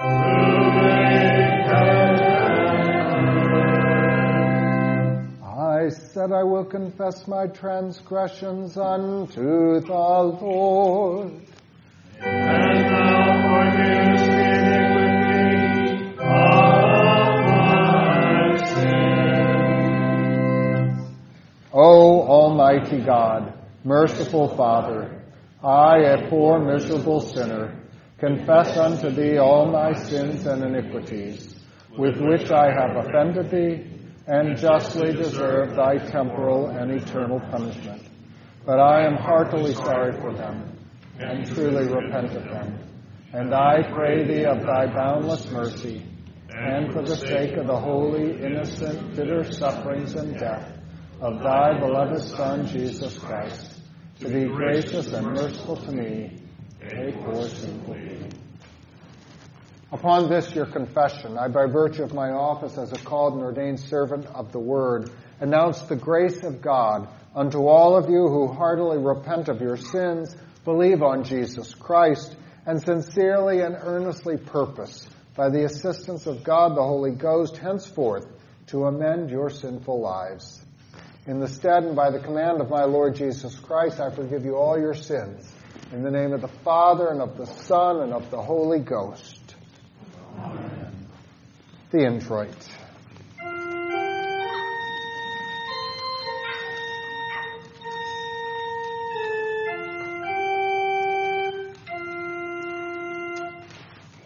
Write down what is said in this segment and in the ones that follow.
I said I will confess my transgressions unto the Lord. And thou forgivest iniquity of my. O Almighty God, merciful Father, I, a poor miserable sinner, confess unto thee all my sins and iniquities, with which I have offended thee, and justly deserve thy temporal and eternal punishment. But I am heartily sorry for them, and truly repent of them. And I pray thee of thy boundless mercy, and for the sake of the holy, innocent, bitter sufferings and death of thy beloved Son, Jesus Christ, to be gracious and merciful to me, being. Upon this your confession, I, by virtue of my office as a called and ordained servant of the Word, announce the grace of God unto all of you who heartily repent of your sins, believe on Jesus Christ, and sincerely and earnestly purpose, by the assistance of God the Holy Ghost, henceforth to amend your sinful lives. In the stead and by the command of my Lord Jesus Christ, I forgive you all your sins. In the name of the Father, and of the Son, and of the Holy Ghost. Amen. The introit.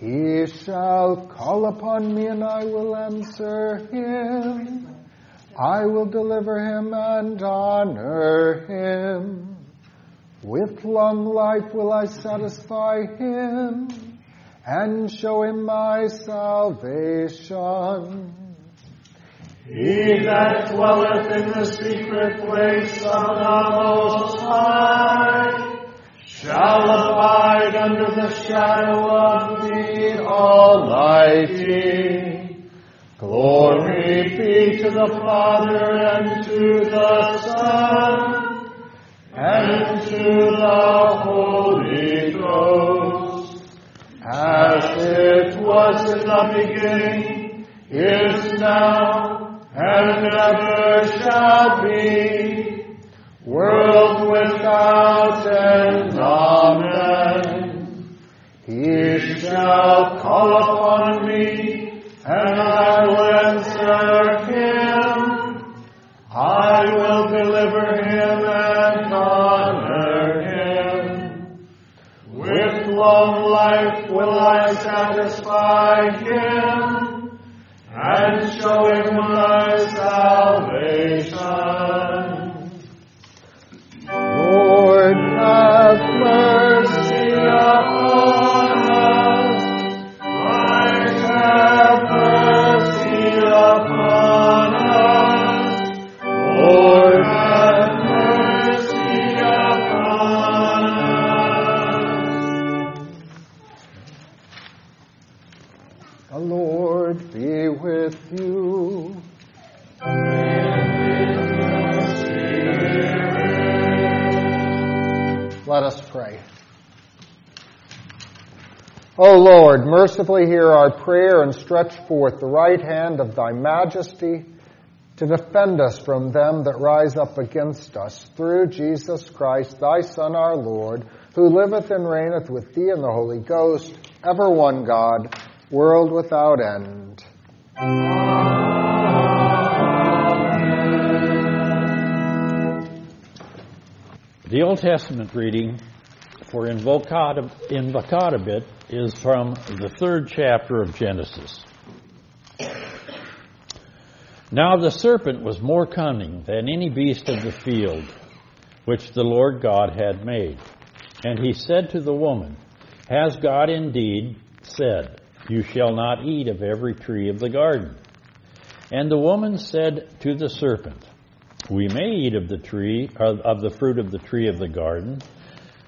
He shall call upon me, and I will answer him. I will deliver him and honor him. With long life will I satisfy him and show him my salvation. He that dwelleth in the secret place of the Most High shall abide under the shadow of the Almighty. Glory be to the Father and to the Son and to the Holy Ghost, as it was in the beginning, is now, and ever shall be, world without end. Amen. He shall call upon me, and I O Lord, mercifully hear our prayer and stretch forth the right hand of thy majesty to defend us from them that rise up against us through Jesus Christ, thy Son, our Lord, who liveth and reigneth with thee in the Holy Ghost, ever one God, world without end. The Old Testament reading for Invocabit is from the third chapter of Genesis. Now the serpent was more cunning than any beast of the field which the Lord God had made. And he said to the woman, Has God indeed said, You shall not eat of every tree of the garden. And the woman said to the serpent, We may eat of the tree, of the fruit of the tree of the garden,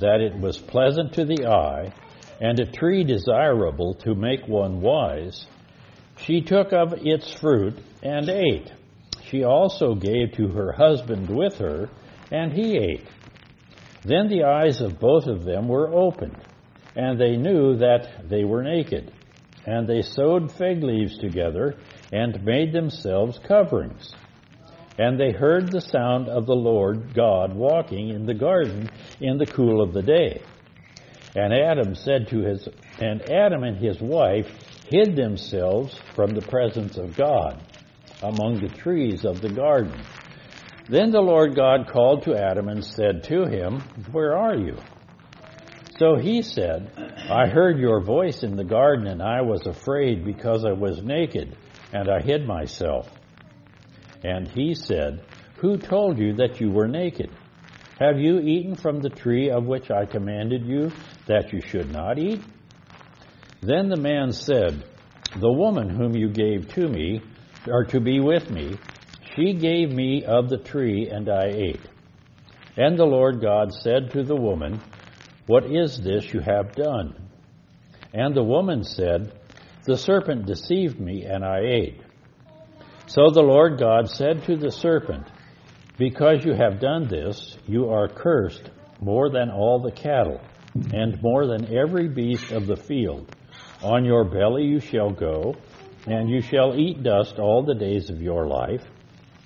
that it was pleasant to the eye, and a tree desirable to make one wise, she took of its fruit and ate. She also gave to her husband with her, and he ate. Then the eyes of both of them were opened and they knew that they were naked. And they sewed fig leaves together and made themselves coverings. And they heard the sound of the Lord God walking in the garden in the cool of the day. And Adam said to his, and Adam and his wife hid themselves from the presence of God among the trees of the garden. Then the Lord God called to Adam and said to him, Where are you? So he said, I heard your voice in the garden, and I was afraid because I was naked, and I hid myself. And he said, Who told you that you were naked? Have you eaten from the tree of which I commanded you that you should not eat? Then the man said, The woman whom you gave to me, or to be with me, she gave me of the tree, and I ate. And the Lord God said to the woman, what is this you have done? And the woman said, The serpent deceived me, and I ate. So the Lord God said to the serpent, Because you have done this, you are cursed more than all the cattle, and more than every beast of the field. On your belly you shall go, and you shall eat dust all the days of your life.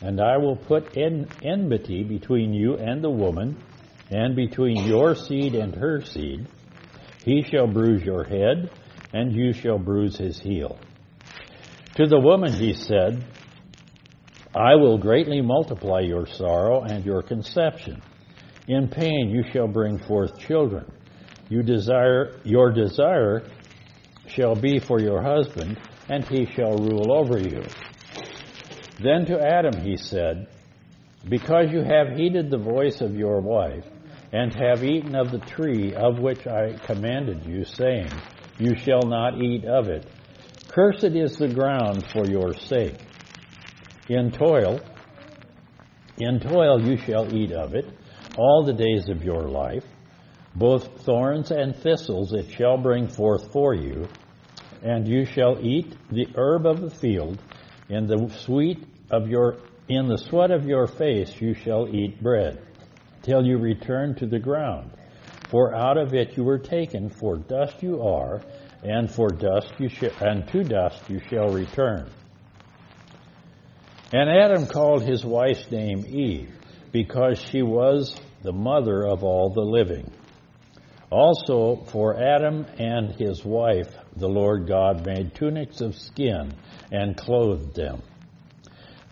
And I will put en- enmity between you and the woman and between your seed and her seed. He shall bruise your head, and you shall bruise his heel. To the woman he said, I will greatly multiply your sorrow and your conception. In pain you shall bring forth children. You desire, your desire shall be for your husband, and he shall rule over you. Then to Adam he said, Because you have heeded the voice of your wife, and have eaten of the tree of which I commanded you, saying, You shall not eat of it. Cursed is the ground for your sake. In toil, in toil you shall eat of it all the days of your life. Both thorns and thistles it shall bring forth for you, and you shall eat the herb of the field. In the sweet of your in the sweat of your face you shall eat bread till you return to the ground. For out of it you were taken, for dust you are, and for dust you sh- and to dust you shall return. And Adam called his wife's name Eve, because she was the mother of all the living. Also, for Adam and his wife, the Lord God made tunics of skin and clothed them.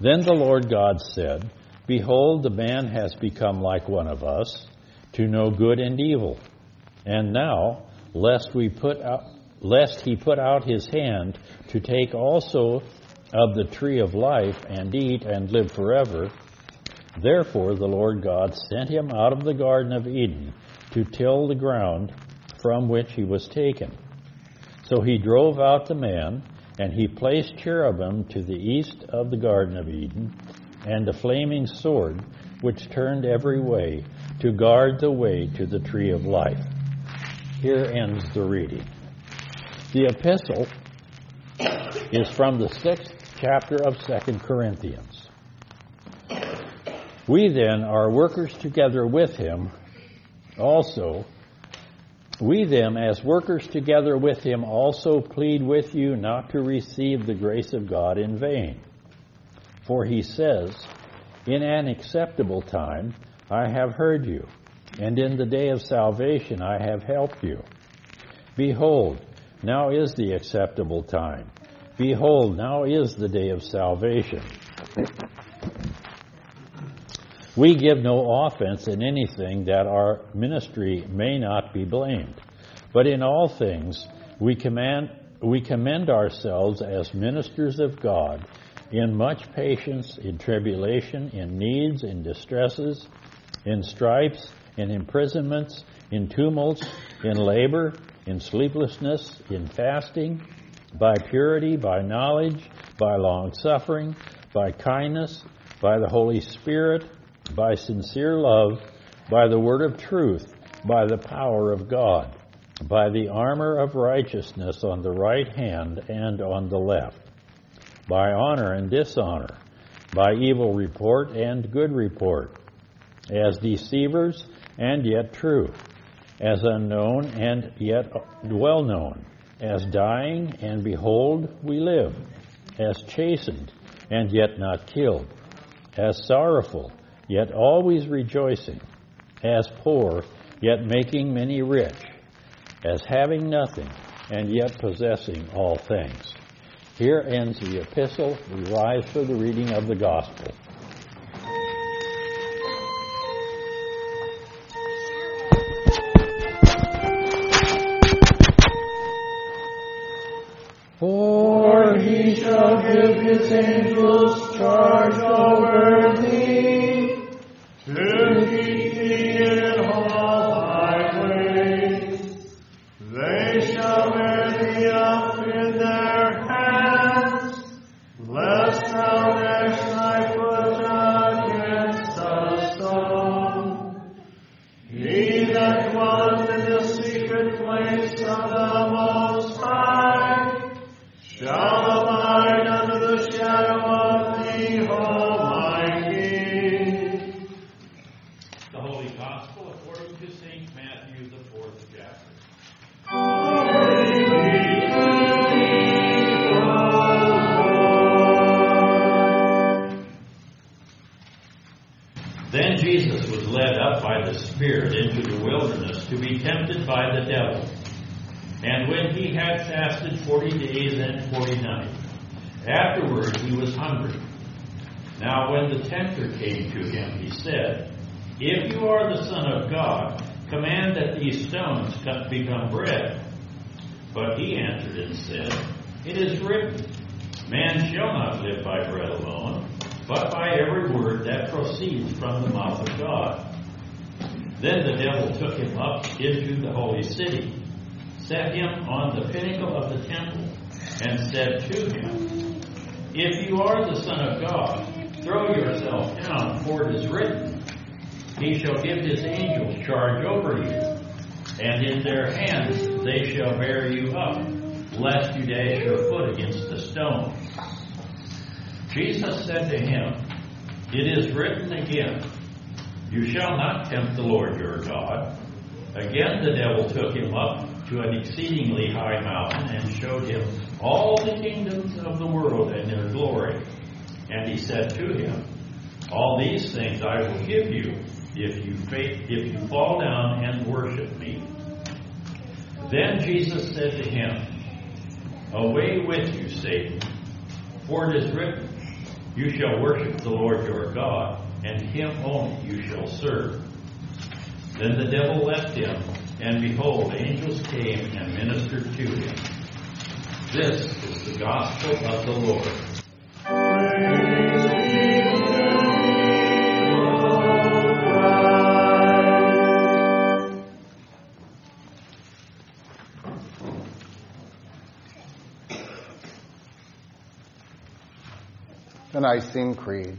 Then the Lord God said, Behold, the man has become like one of us, to know good and evil. And now, lest we put out, lest he put out his hand to take also of the tree of life and eat and live forever. Therefore the Lord God sent him out of the Garden of Eden to till the ground from which he was taken. So he drove out the man, and he placed cherubim to the east of the Garden of Eden and a flaming sword which turned every way to guard the way to the tree of life. Here ends the reading. The epistle is from the sixth chapter of Second Corinthians. We then are workers together with him also. We them, as workers together with him, also plead with you not to receive the grace of God in vain. For he says, In an acceptable time I have heard you, and in the day of salvation I have helped you. Behold, now is the acceptable time. Behold, now is the day of salvation. We give no offense in anything that our ministry may not be blamed, but in all things we command we commend ourselves as ministers of God in much patience, in tribulation, in needs, in distresses, in stripes, in imprisonments, in tumults, in labor, in sleeplessness, in fasting, by purity, by knowledge, by long suffering, by kindness, by the Holy Spirit, by sincere love, by the word of truth, by the power of God, by the armor of righteousness on the right hand and on the left, by honor and dishonor, by evil report and good report, as deceivers and yet true, as unknown and yet well known, as dying and behold we live, as chastened and yet not killed, as sorrowful yet always rejoicing, as poor, yet making many rich, as having nothing, and yet possessing all things. Here ends the epistle. We rise for the reading of the gospel. Shall give his angels charge over thee, devil. And when he had fasted forty days and forty nights, afterward he was hungry. Now when the tempter came to him, he said, If you are the Son of God, command that these stones become bread. But he answered and said, It is written, Man shall not live by bread alone, but by every word that proceeds from the mouth of God. Then the devil took him up into the holy city, set him on the pinnacle of the temple, and said to him, If you are the Son of God, throw yourself down, for it is written, He shall give his angels charge over you, and in their hands they shall bear you up, lest you dash your foot against a stone. Jesus said to him, It is written again, You shall not tempt the Lord your God. Again the devil took him up to an exceedingly high mountain and showed him all the kingdoms of the world and their glory. And he said to him, All these things I will give you if you fa- if you fall down and worship me. Then Jesus said to him, Away with you, Satan, for it is written, You shall worship the Lord your God, and him only you shall serve. Then the devil left him, and behold, angels came and ministered to him. This is the gospel of the Lord. The Nicene Creed.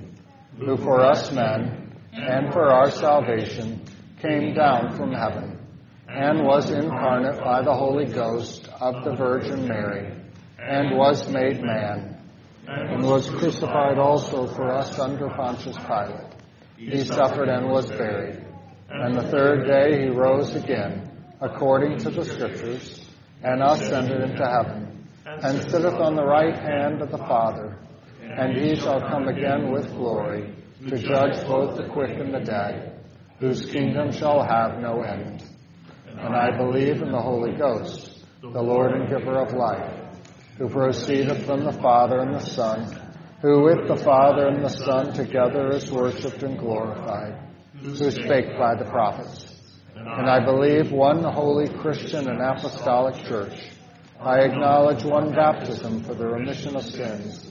who for us men and for our salvation came down from heaven, and was incarnate by the Holy Ghost of the Virgin Mary, and was made man, and was crucified also for us under Pontius Pilate. He suffered and was buried, and the third day he rose again, according to the Scriptures, and ascended into heaven, and sitteth on the right hand of the Father, and he shall come again with glory, to judge both the quick and the dead, whose kingdom shall have no end. And I believe in the Holy Ghost, the Lord and giver of life who proceedeth from the Father and the Son, who with the Father and the Son together is worshipped and glorified, who spake by the prophets. And I believe one holy Christian and apostolic church. I acknowledge one baptism for the remission of sins,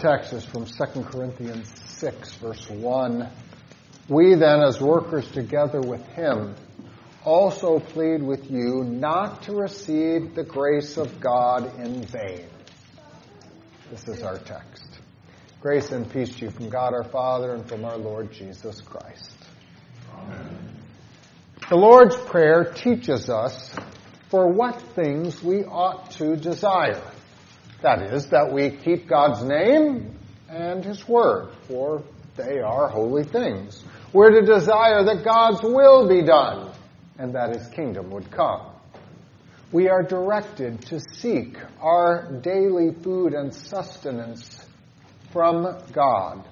Text is from 2 Corinthians 6, verse 1. We then, as workers together with him, also plead with you not to receive the grace of God in vain. This is our text. Grace and peace to you from God our Father and from our Lord Jesus Christ. Amen. The Lord's Prayer teaches us for what things we ought to desire. That is, that we keep God's name and His Word, for they are holy things. We're to desire that God's will be done and that His kingdom would come. We are directed to seek our daily food and sustenance from God.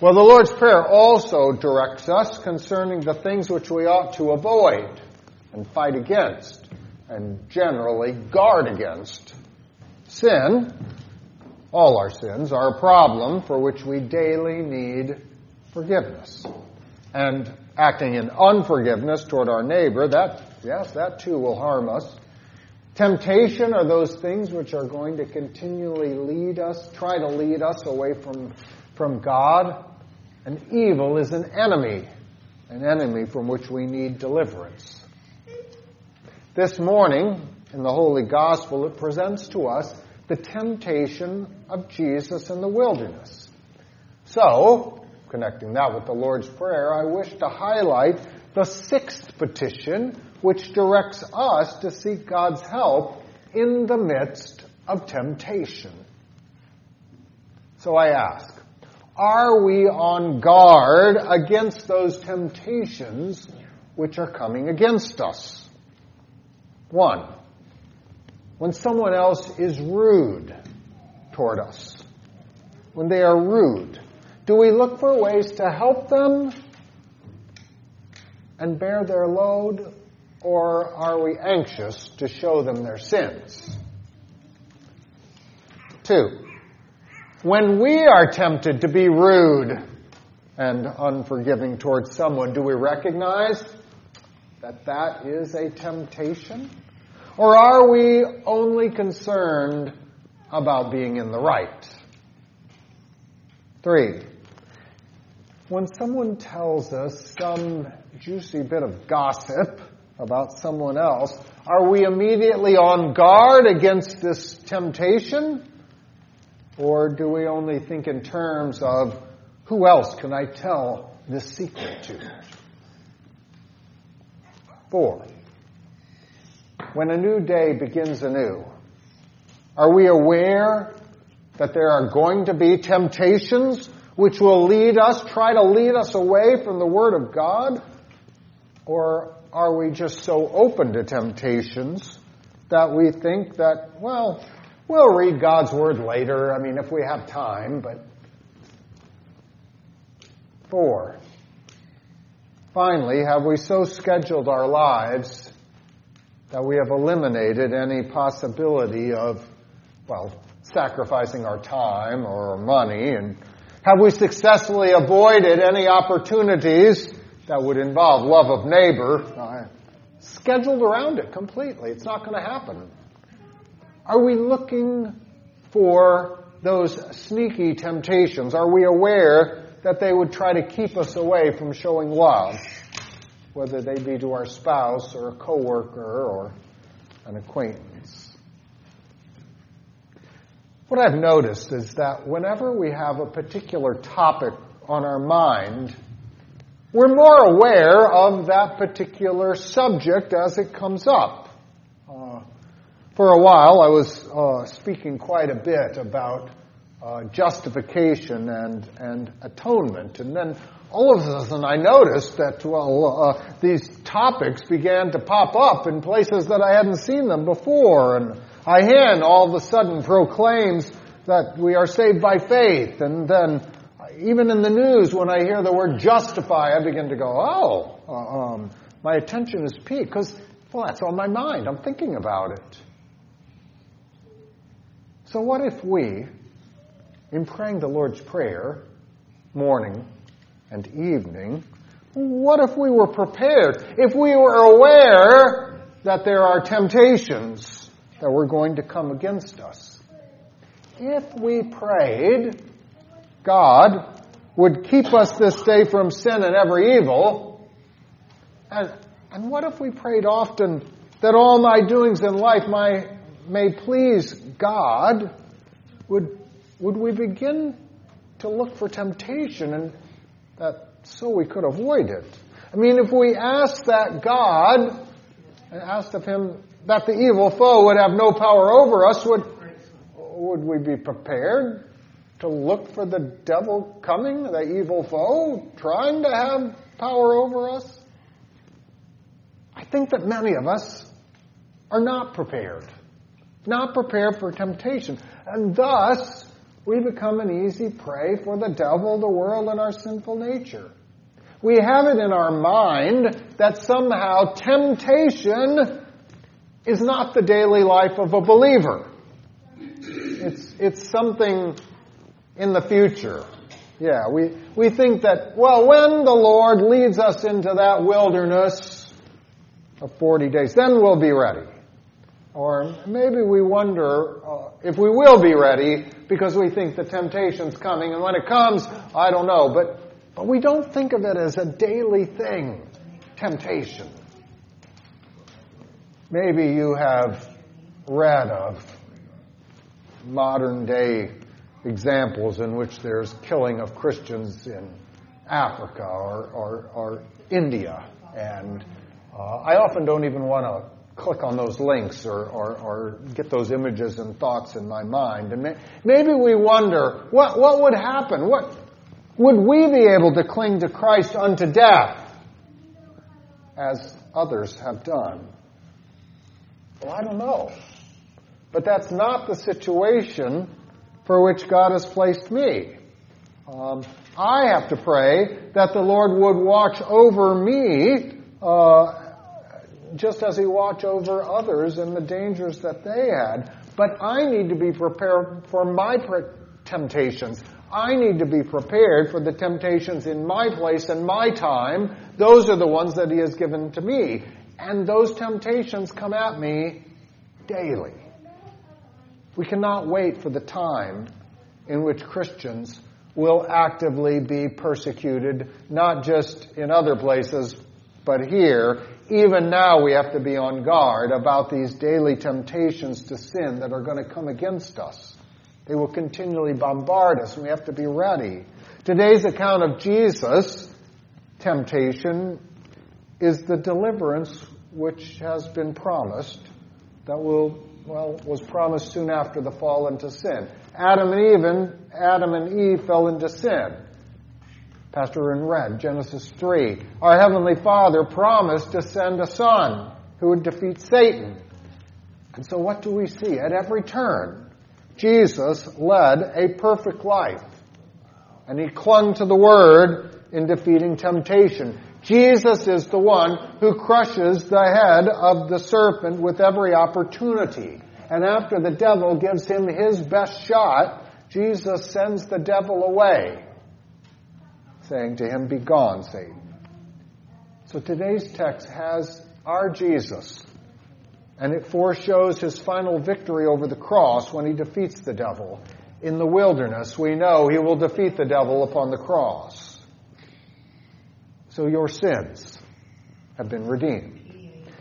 Well, the Lord's Prayer also directs us concerning the things which we ought to avoid and fight against and generally guard against Sin, all our sins, are a problem for which we daily need forgiveness. And acting in unforgiveness toward our neighbor, that, yes, that too will harm us. Temptation are those things which are going to continually lead us, try to lead us away from, from God. And evil is an enemy, an enemy from which we need deliverance. This morning, in the Holy Gospel, it presents to us the temptation of Jesus in the wilderness. So, connecting that with the Lord's Prayer, I wish to highlight the sixth petition, which directs us to seek God's help in the midst of temptation. So I ask, are we on guard against those temptations which are coming against us? One, when someone else is rude toward us, when they are rude, do we look for ways to help them and bear their load, or are we anxious to show them their sins? Two, when we are tempted to be rude and unforgiving towards someone, do we recognize that that is a temptation? Or are we only concerned about being in the right? Three, when someone tells us some juicy bit of gossip about someone else, are we immediately on guard against this temptation? Or do we only think in terms of who else can I tell this secret to? Four, when a new day begins anew, are we aware that there are going to be temptations which will lead us, try to lead us away from the Word of God? Or are we just so open to temptations that we think that, well, we'll read God's Word later, I mean, if we have time, but. Four. Finally, have we so scheduled our lives that we have eliminated any possibility of, well, sacrificing our time or our money and have we successfully avoided any opportunities that would involve love of neighbor? Scheduled around it completely. It's not going to happen. Are we looking for those sneaky temptations? Are we aware that they would try to keep us away from showing love, whether they be to our spouse or a coworker or an acquaintance? What I've noticed is that whenever we have a particular topic on our mind, we're more aware of that particular subject as it comes up. Uh, for a while, I was uh, speaking quite a bit about uh, justification and, and atonement, and then all of a sudden I noticed that, well, uh, these topics began to pop up in places that I hadn't seen them before, and Ayan all of a sudden proclaims that we are saved by faith. And then even in the news, when I hear the word justify, I begin to go, oh, uh, um, my attention is peaked because, well, that's on my mind. I'm thinking about it. So what if we, in praying the Lord's Prayer, morning and evening, what if we were prepared? If we were aware that there are temptations that were going to come against us. If we prayed, God would keep us this day from sin and every evil, and, and what if we prayed often that all my doings in life may, may please God? Would, would we begin to look for temptation and that so we could avoid it? I mean, if we asked that God and asked of Him that the evil foe would have no power over us, would, would we be prepared to look for the devil coming, the evil foe, trying to have power over us? I think that many of us are not prepared, not prepared for temptation. And thus, we become an easy prey for the devil, the world, and our sinful nature. We have it in our mind that somehow temptation is not the daily life of a believer. It's, it's something in the future. Yeah, we, we think that, well, when the Lord leads us into that wilderness of 40 days, then we'll be ready. Or maybe we wonder uh, if we will be ready because we think the temptation's coming, and when it comes, I don't know. But, but we don't think of it as a daily thing temptation. Maybe you have read of modern day examples in which there's killing of Christians in Africa or, or, or India. And uh, I often don't even want to click on those links or, or, or, get those images and thoughts in my mind. And may, maybe we wonder what, what would happen? What, would we be able to cling to Christ unto death as others have done? Well, I don't know. But that's not the situation for which God has placed me. Um, I have to pray that the Lord would watch over me uh, just as He watched over others and the dangers that they had. But I need to be prepared for my temptations. I need to be prepared for the temptations in my place and my time. Those are the ones that He has given to me. And those temptations come at me daily. We cannot wait for the time in which Christians will actively be persecuted, not just in other places, but here. Even now we have to be on guard about these daily temptations to sin that are going to come against us. They will continually bombard us and we have to be ready. Today's account of Jesus' temptation is the deliverance which has been promised that will well, was promised soon after the fall into sin. Adam and Eve Adam and Eve fell into sin. Pastor in red, Genesis 3. Our Heavenly Father promised to send a Son who would defeat Satan. And so what do we see? At every turn, Jesus led a perfect life. And he clung to the Word in defeating temptation. Jesus is the one who crushes the head of the serpent with every opportunity. And after the devil gives him his best shot, Jesus sends the devil away, saying to him, Begone, Satan. So today's text has our Jesus, and it foreshows his final victory over the cross when he defeats the devil. In the wilderness, we know he will defeat the devil upon the cross. So your sins have been redeemed.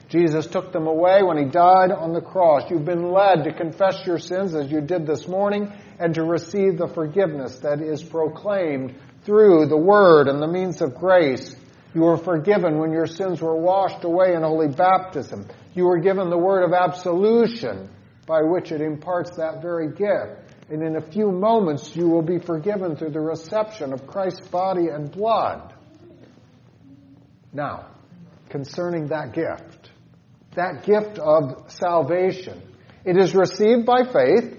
Jesus took them away when he died on the cross. You've been led to confess your sins as you did this morning and to receive the forgiveness that is proclaimed through the word and the means of grace. You were forgiven when your sins were washed away in holy baptism. You were given the word of absolution by which it imparts that very gift. And in a few moments you will be forgiven through the reception of Christ's body and blood. Now, concerning that gift, that gift of salvation, it is received by faith,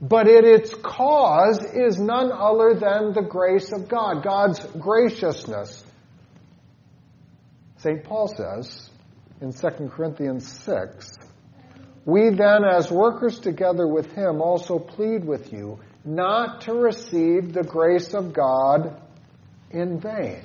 but it, its cause is none other than the grace of God, God's graciousness. St. Paul says in 2 Corinthians 6, we then, as workers together with him, also plead with you not to receive the grace of God in vain.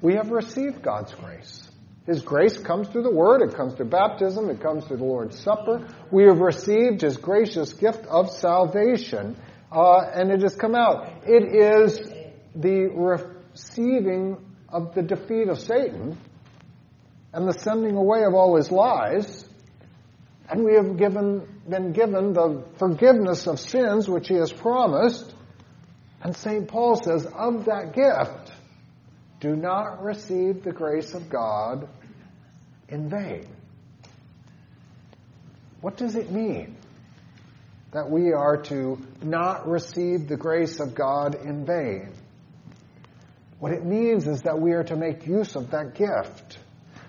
We have received God's grace. His grace comes through the Word, it comes through baptism, it comes through the Lord's Supper. We have received His gracious gift of salvation, uh, and it has come out. It is the receiving of the defeat of Satan and the sending away of all his lies, and we have given, been given the forgiveness of sins which he has promised. And St. Paul says, of that gift, do not receive the grace of God in vain. What does it mean that we are to not receive the grace of God in vain? What it means is that we are to make use of that gift.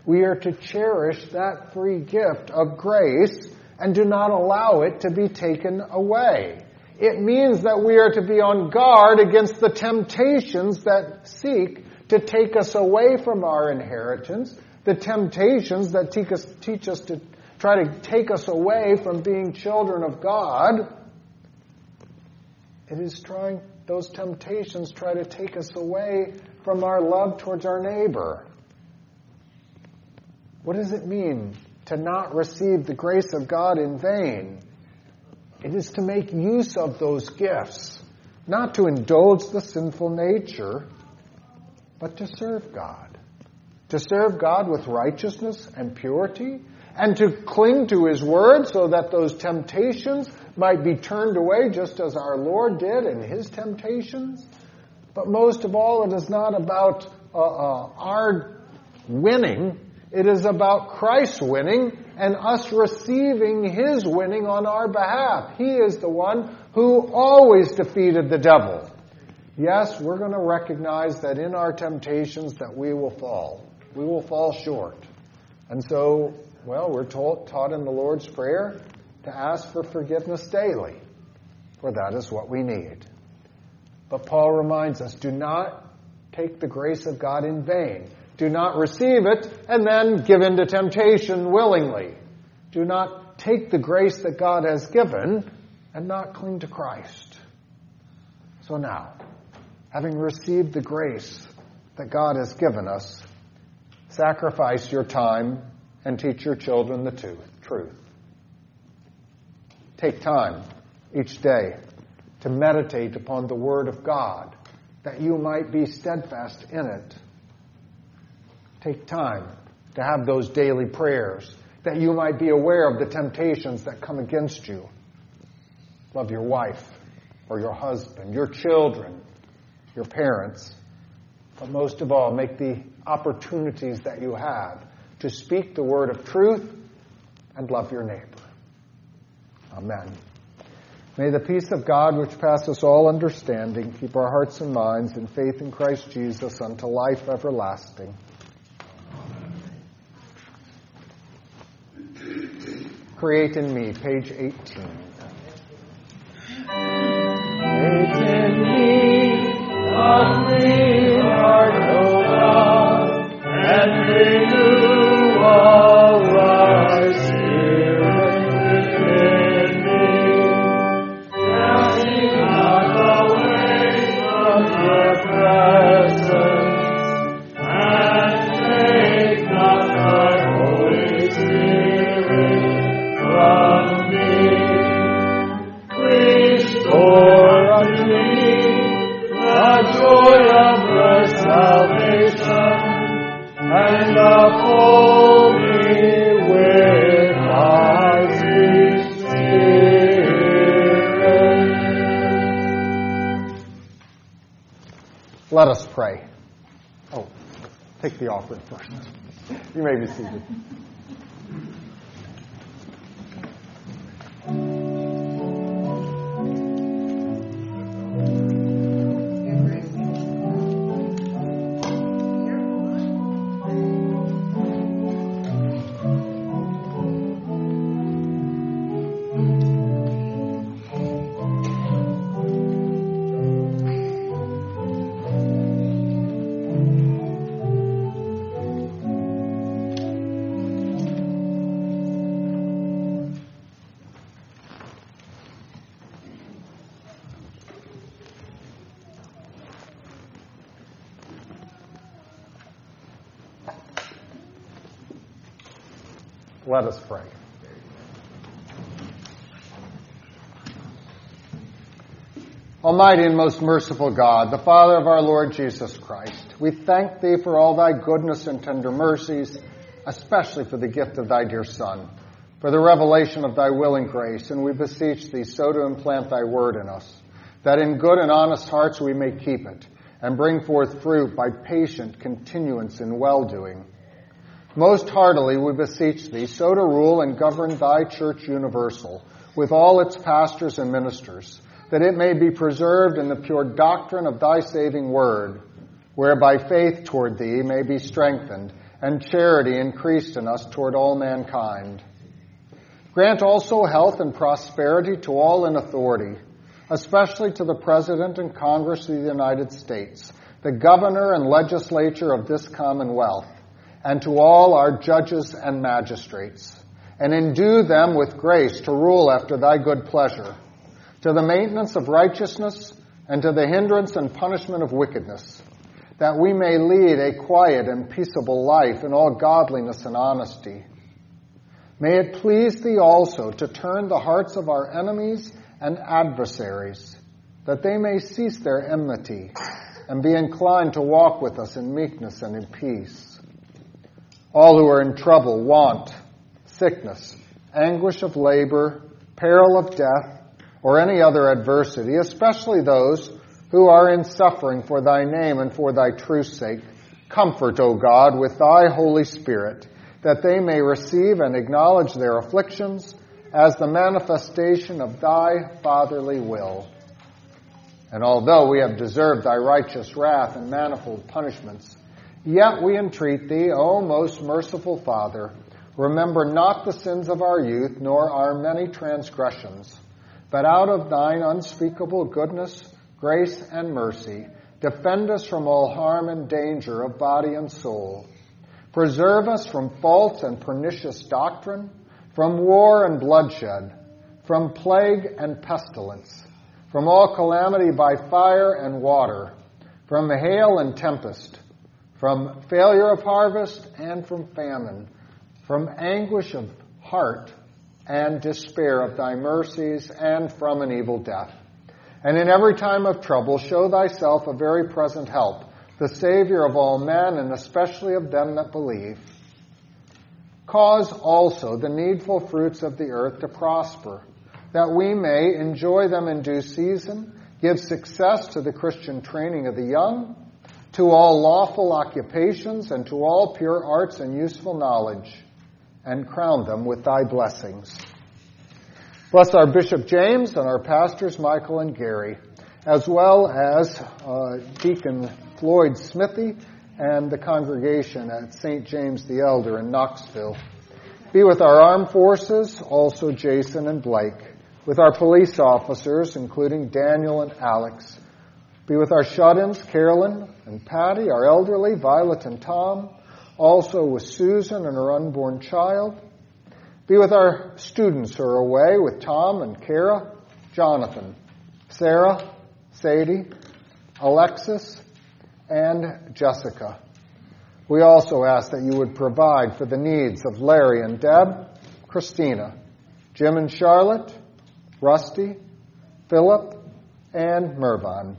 We are to cherish that free gift of grace and do not allow it to be taken away. It means that we are to be on guard against the temptations that seek to take us away from our inheritance, the temptations that teach us, teach us to try to take us away from being children of God. It is trying, those temptations try to take us away from our love towards our neighbor. What does it mean to not receive the grace of God in vain? It is to make use of those gifts, not to indulge the sinful nature, but to serve God. To serve God with righteousness and purity, and to cling to His Word so that those temptations might be turned away just as our Lord did in His temptations. But most of all, it is not about uh, uh, our winning. It is about Christ's winning and us receiving His winning on our behalf. He is the one who always defeated the devil. Yes, we're going to recognize that in our temptations that we will fall. We will fall short. And so, well, we're taught, taught in the Lord's Prayer to ask for forgiveness daily, for that is what we need. But Paul reminds us, do not take the grace of God in vain. Do not receive it and then give in to temptation willingly. Do not take the grace that God has given and not cling to Christ. So now, having received the grace that God has given us, sacrifice your time and teach your children the truth. Take time each day to meditate upon the Word of God that you might be steadfast in it. Take time to have those daily prayers that you might be aware of the temptations that come against you. Love your wife or your husband, your children, your parents, but most of all, make the opportunities that you have to speak the word of truth and love your neighbor. Amen. May the peace of God, which passes all understanding, keep our hearts and minds in faith in Christ Jesus unto life everlasting. Create in me, page 18. Create in me clean heart, and renew us pray. Almighty and most merciful God, the Father of our Lord Jesus Christ, we thank Thee for all Thy goodness and tender mercies, especially for the gift of Thy dear Son, for the revelation of Thy willing grace, and we beseech Thee so to implant Thy word in us, that in good and honest hearts we may keep it, and bring forth fruit by patient continuance in well-doing. Most heartily we beseech Thee so to rule and govern Thy Church universal, with all its pastors and ministers, that it may be preserved in the pure doctrine of Thy saving word, whereby faith toward Thee may be strengthened, and charity increased in us toward all mankind. Grant also health and prosperity to all in authority, especially to the President and Congress of the United States, the Governor and Legislature of this Commonwealth, and to all our judges and magistrates, and endue them with grace to rule after thy good pleasure, to the maintenance of righteousness, and to the hindrance and punishment of wickedness, that we may lead a quiet and peaceable life in all godliness and honesty. May it please thee also to turn the hearts of our enemies and adversaries, that they may cease their enmity, and be inclined to walk with us in meekness and in peace all who are in trouble, want, sickness, anguish of labor, peril of death, or any other adversity, especially those who are in suffering for thy name and for thy truth's sake. Comfort, O God, with thy Holy Spirit, that they may receive and acknowledge their afflictions as the manifestation of thy fatherly will. And although we have deserved thy righteous wrath and manifold punishments, yet we entreat thee, O most merciful Father, remember not the sins of our youth, nor our many transgressions, but out of thine unspeakable goodness, grace, and mercy, defend us from all harm and danger of body and soul. Preserve us from false and pernicious doctrine, from war and bloodshed, from plague and pestilence from all calamity by fire and water, from hail and tempest, from failure of harvest and from famine, from anguish of heart and despair of thy mercies, and from an evil death. And in every time of trouble, show thyself a very present help, the Savior of all men, and especially of them that believe. Cause also the needful fruits of the earth to prosper that we may enjoy them in due season, give success to the Christian training of the young, to all lawful occupations, and to all pure arts and useful knowledge, and crown them with thy blessings. Bless our Bishop James and our pastors Michael and Gary, as well as uh, Deacon Floyd Smithy and the congregation at St. James the Elder in Knoxville. Be with our armed forces, also Jason and Blake with our police officers, including Daniel and Alex. Be with our shut-ins, Carolyn and Patty, our elderly, Violet and Tom, also with Susan and her unborn child. Be with our students who are away with Tom and Kara, Jonathan, Sarah, Sadie, Alexis, and Jessica. We also ask that you would provide for the needs of Larry and Deb, Christina, Jim and Charlotte, Rusty, Philip, and Mervyn.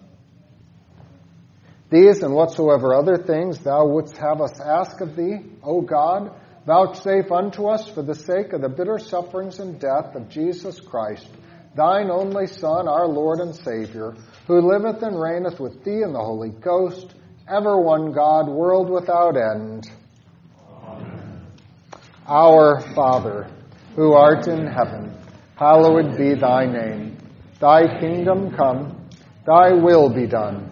These and whatsoever other things thou wouldst have us ask of thee, O God, vouchsafe unto us for the sake of the bitter sufferings and death of Jesus Christ, thine only Son, our Lord and Savior, who liveth and reigneth with thee in the Holy Ghost, ever one God, world without end. Amen. Our Father, who art in heaven, hallowed be thy name. Thy kingdom come, thy will be done,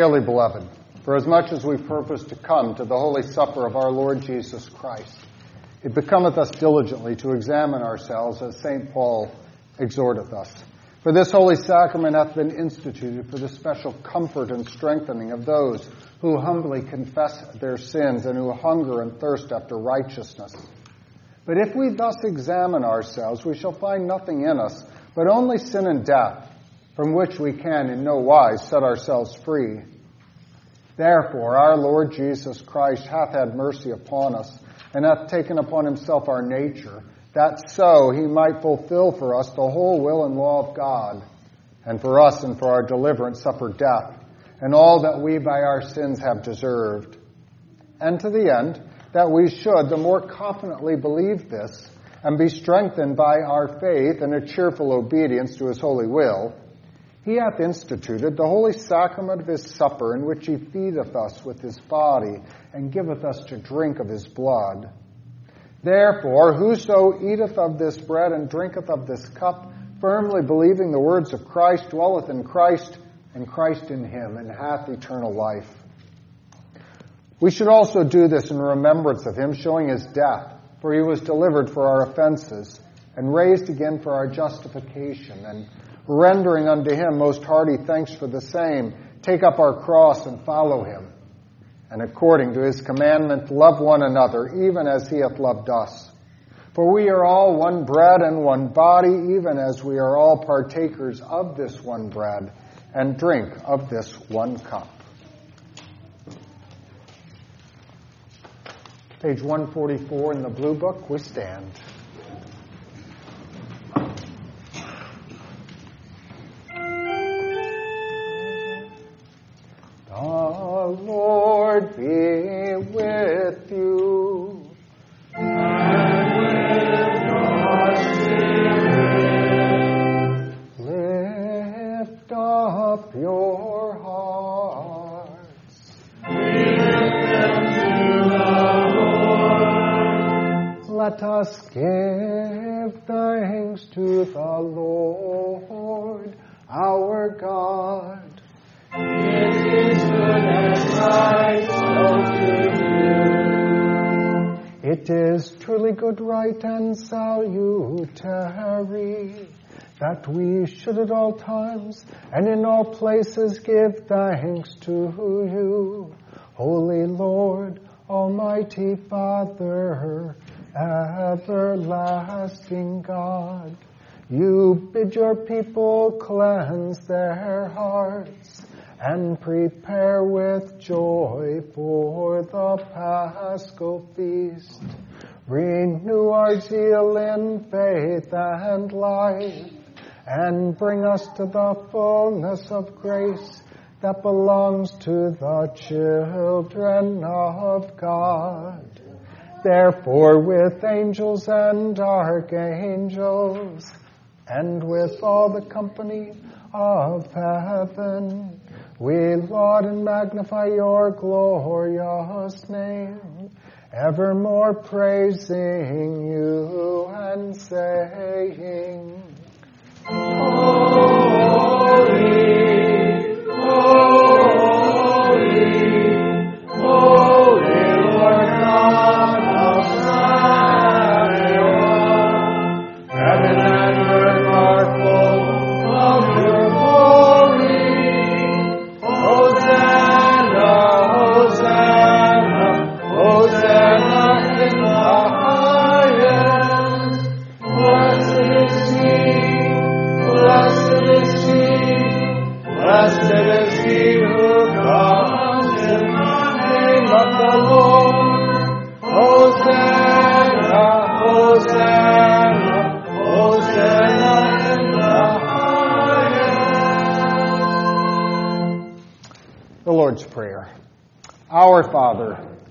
Dearly beloved, for as much as we purpose to come to the holy supper of our Lord Jesus Christ, it becometh us diligently to examine ourselves as St. Paul exhorteth us. For this holy sacrament hath been instituted for the special comfort and strengthening of those who humbly confess their sins and who hunger and thirst after righteousness. But if we thus examine ourselves, we shall find nothing in us but only sin and death, from which we can in no wise set ourselves free. Therefore, our Lord Jesus Christ hath had mercy upon us, and hath taken upon himself our nature, that so he might fulfill for us the whole will and law of God, and for us and for our deliverance suffer death, and all that we by our sins have deserved. And to the end, that we should the more confidently believe this, and be strengthened by our faith and a cheerful obedience to his holy will, he hath instituted the holy sacrament of his supper, in which he feedeth us with his body, and giveth us to drink of his blood. Therefore, whoso eateth of this bread and drinketh of this cup, firmly believing the words of Christ, dwelleth in Christ, and Christ in him, and hath eternal life. We should also do this in remembrance of him, showing his death, for he was delivered for our offenses, and raised again for our justification, and rendering unto him most hearty thanks for the same, take up our cross and follow him. And according to his commandment, love one another, even as he hath loved us. For we are all one bread and one body, even as we are all partakers of this one bread, and drink of this one cup. Page 144 in the Blue Book, we stand. All times and in all places give thanks to you, Holy Lord, Almighty Father, everlasting God. You bid your people cleanse their hearts and prepare with joy for the Paschal feast. Renew our zeal in faith and life, and bring us to the fullness of grace that belongs to the children of God. Therefore, with angels and archangels, and with all the company of heaven, we laud and magnify your glorious name, evermore praising you and saying, Holy, holy,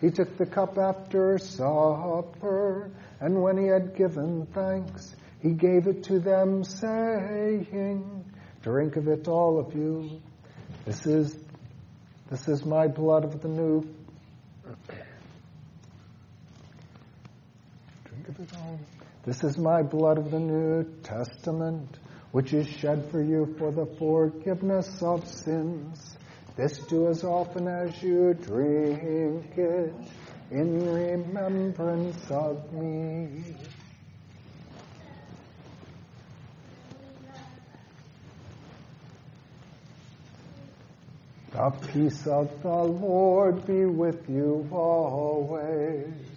he took the cup after supper, and when he had given thanks, he gave it to them, saying, Drink of it, all of you. This is, this is my blood of the new. Drink of it all. This is my blood of the New Testament, which is shed for you for the forgiveness of sins. This do as often as you drink it in remembrance of me. The peace of the Lord be with you always.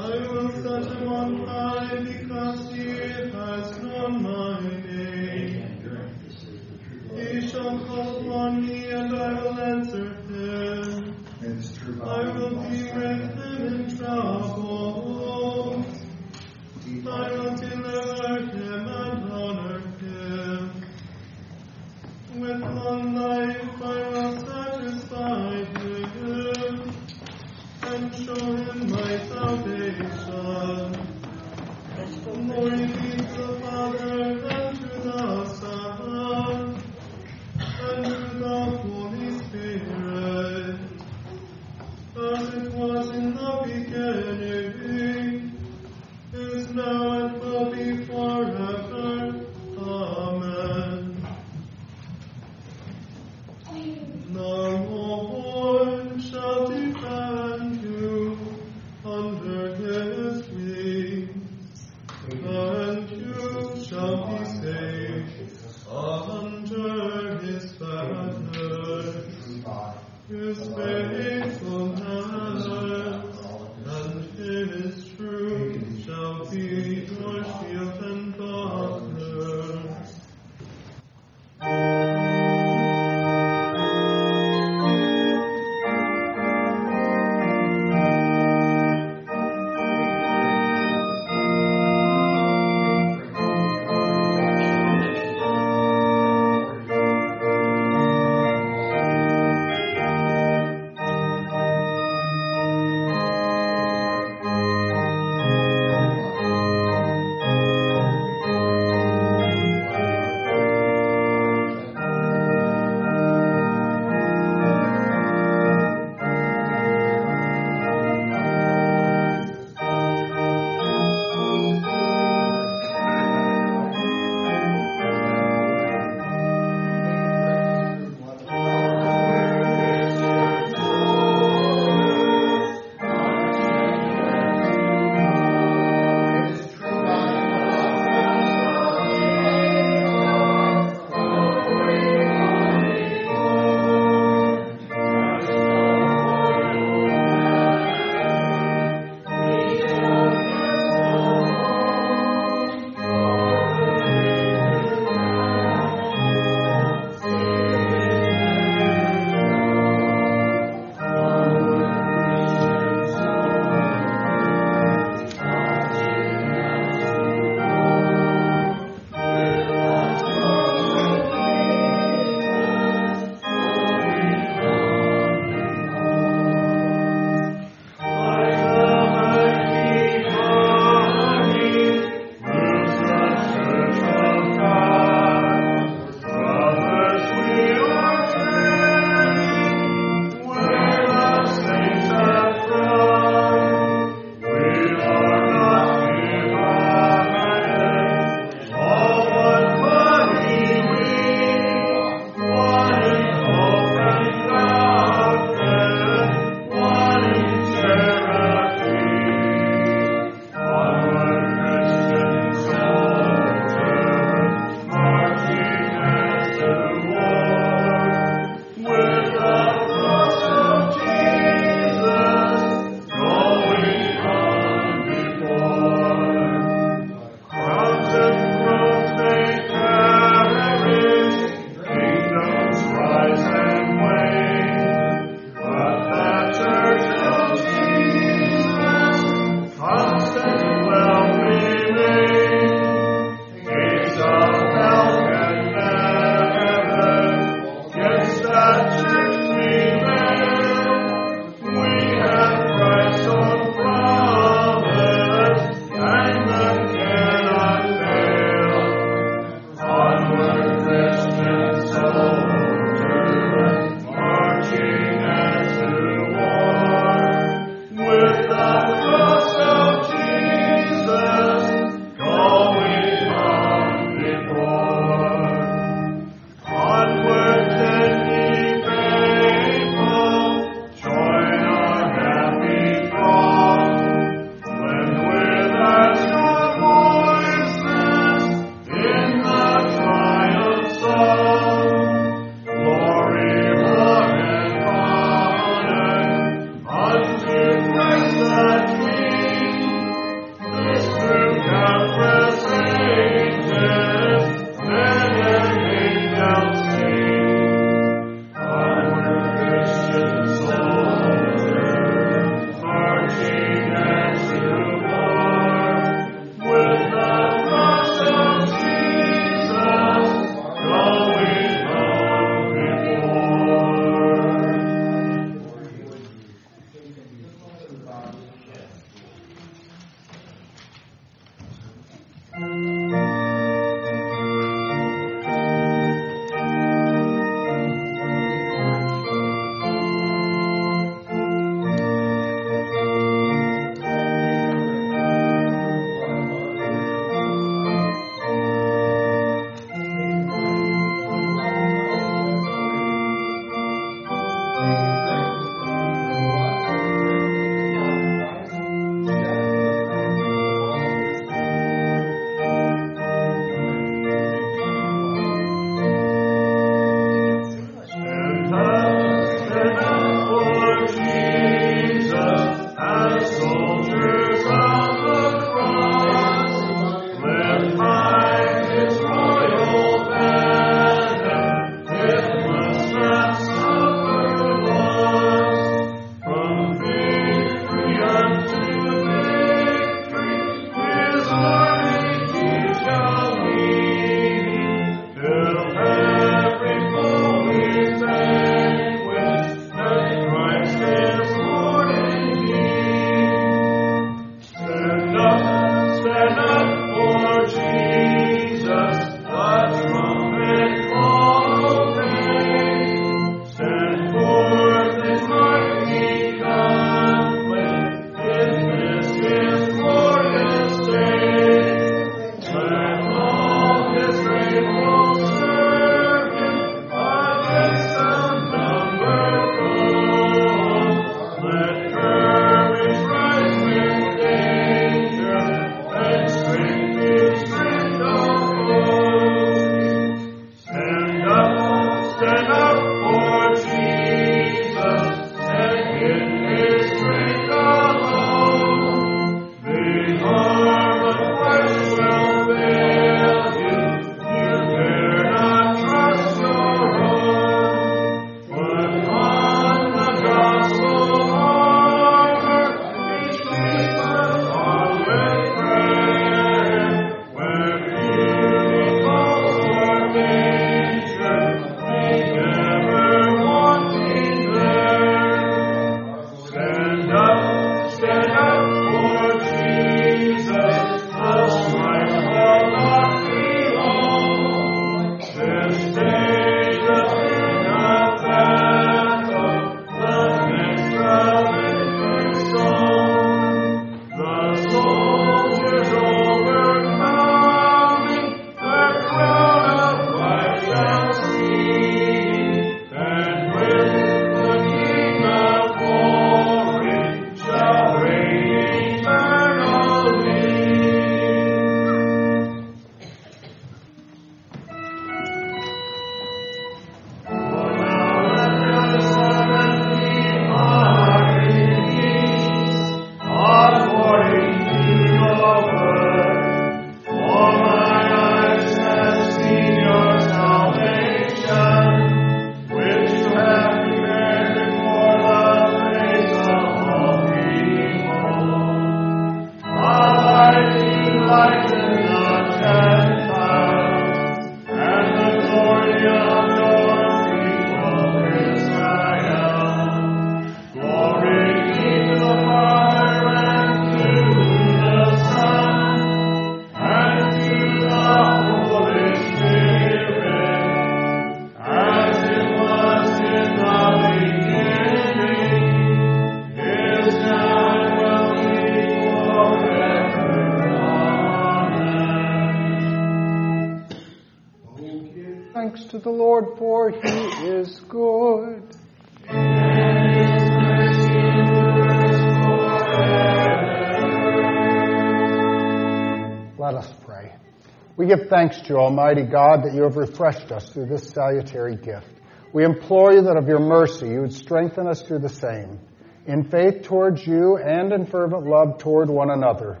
We give thanks to Almighty God, that you have refreshed us through this salutary gift. We implore you that of your mercy you would strengthen us through the same, in faith towards you and in fervent love toward one another.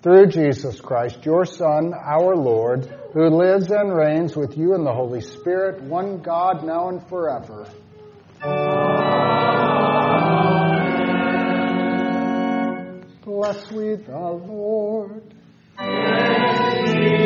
Through Jesus Christ, your Son, our Lord, who lives and reigns with you in the Holy Spirit, one God, now and forever. Bless we the Lord. The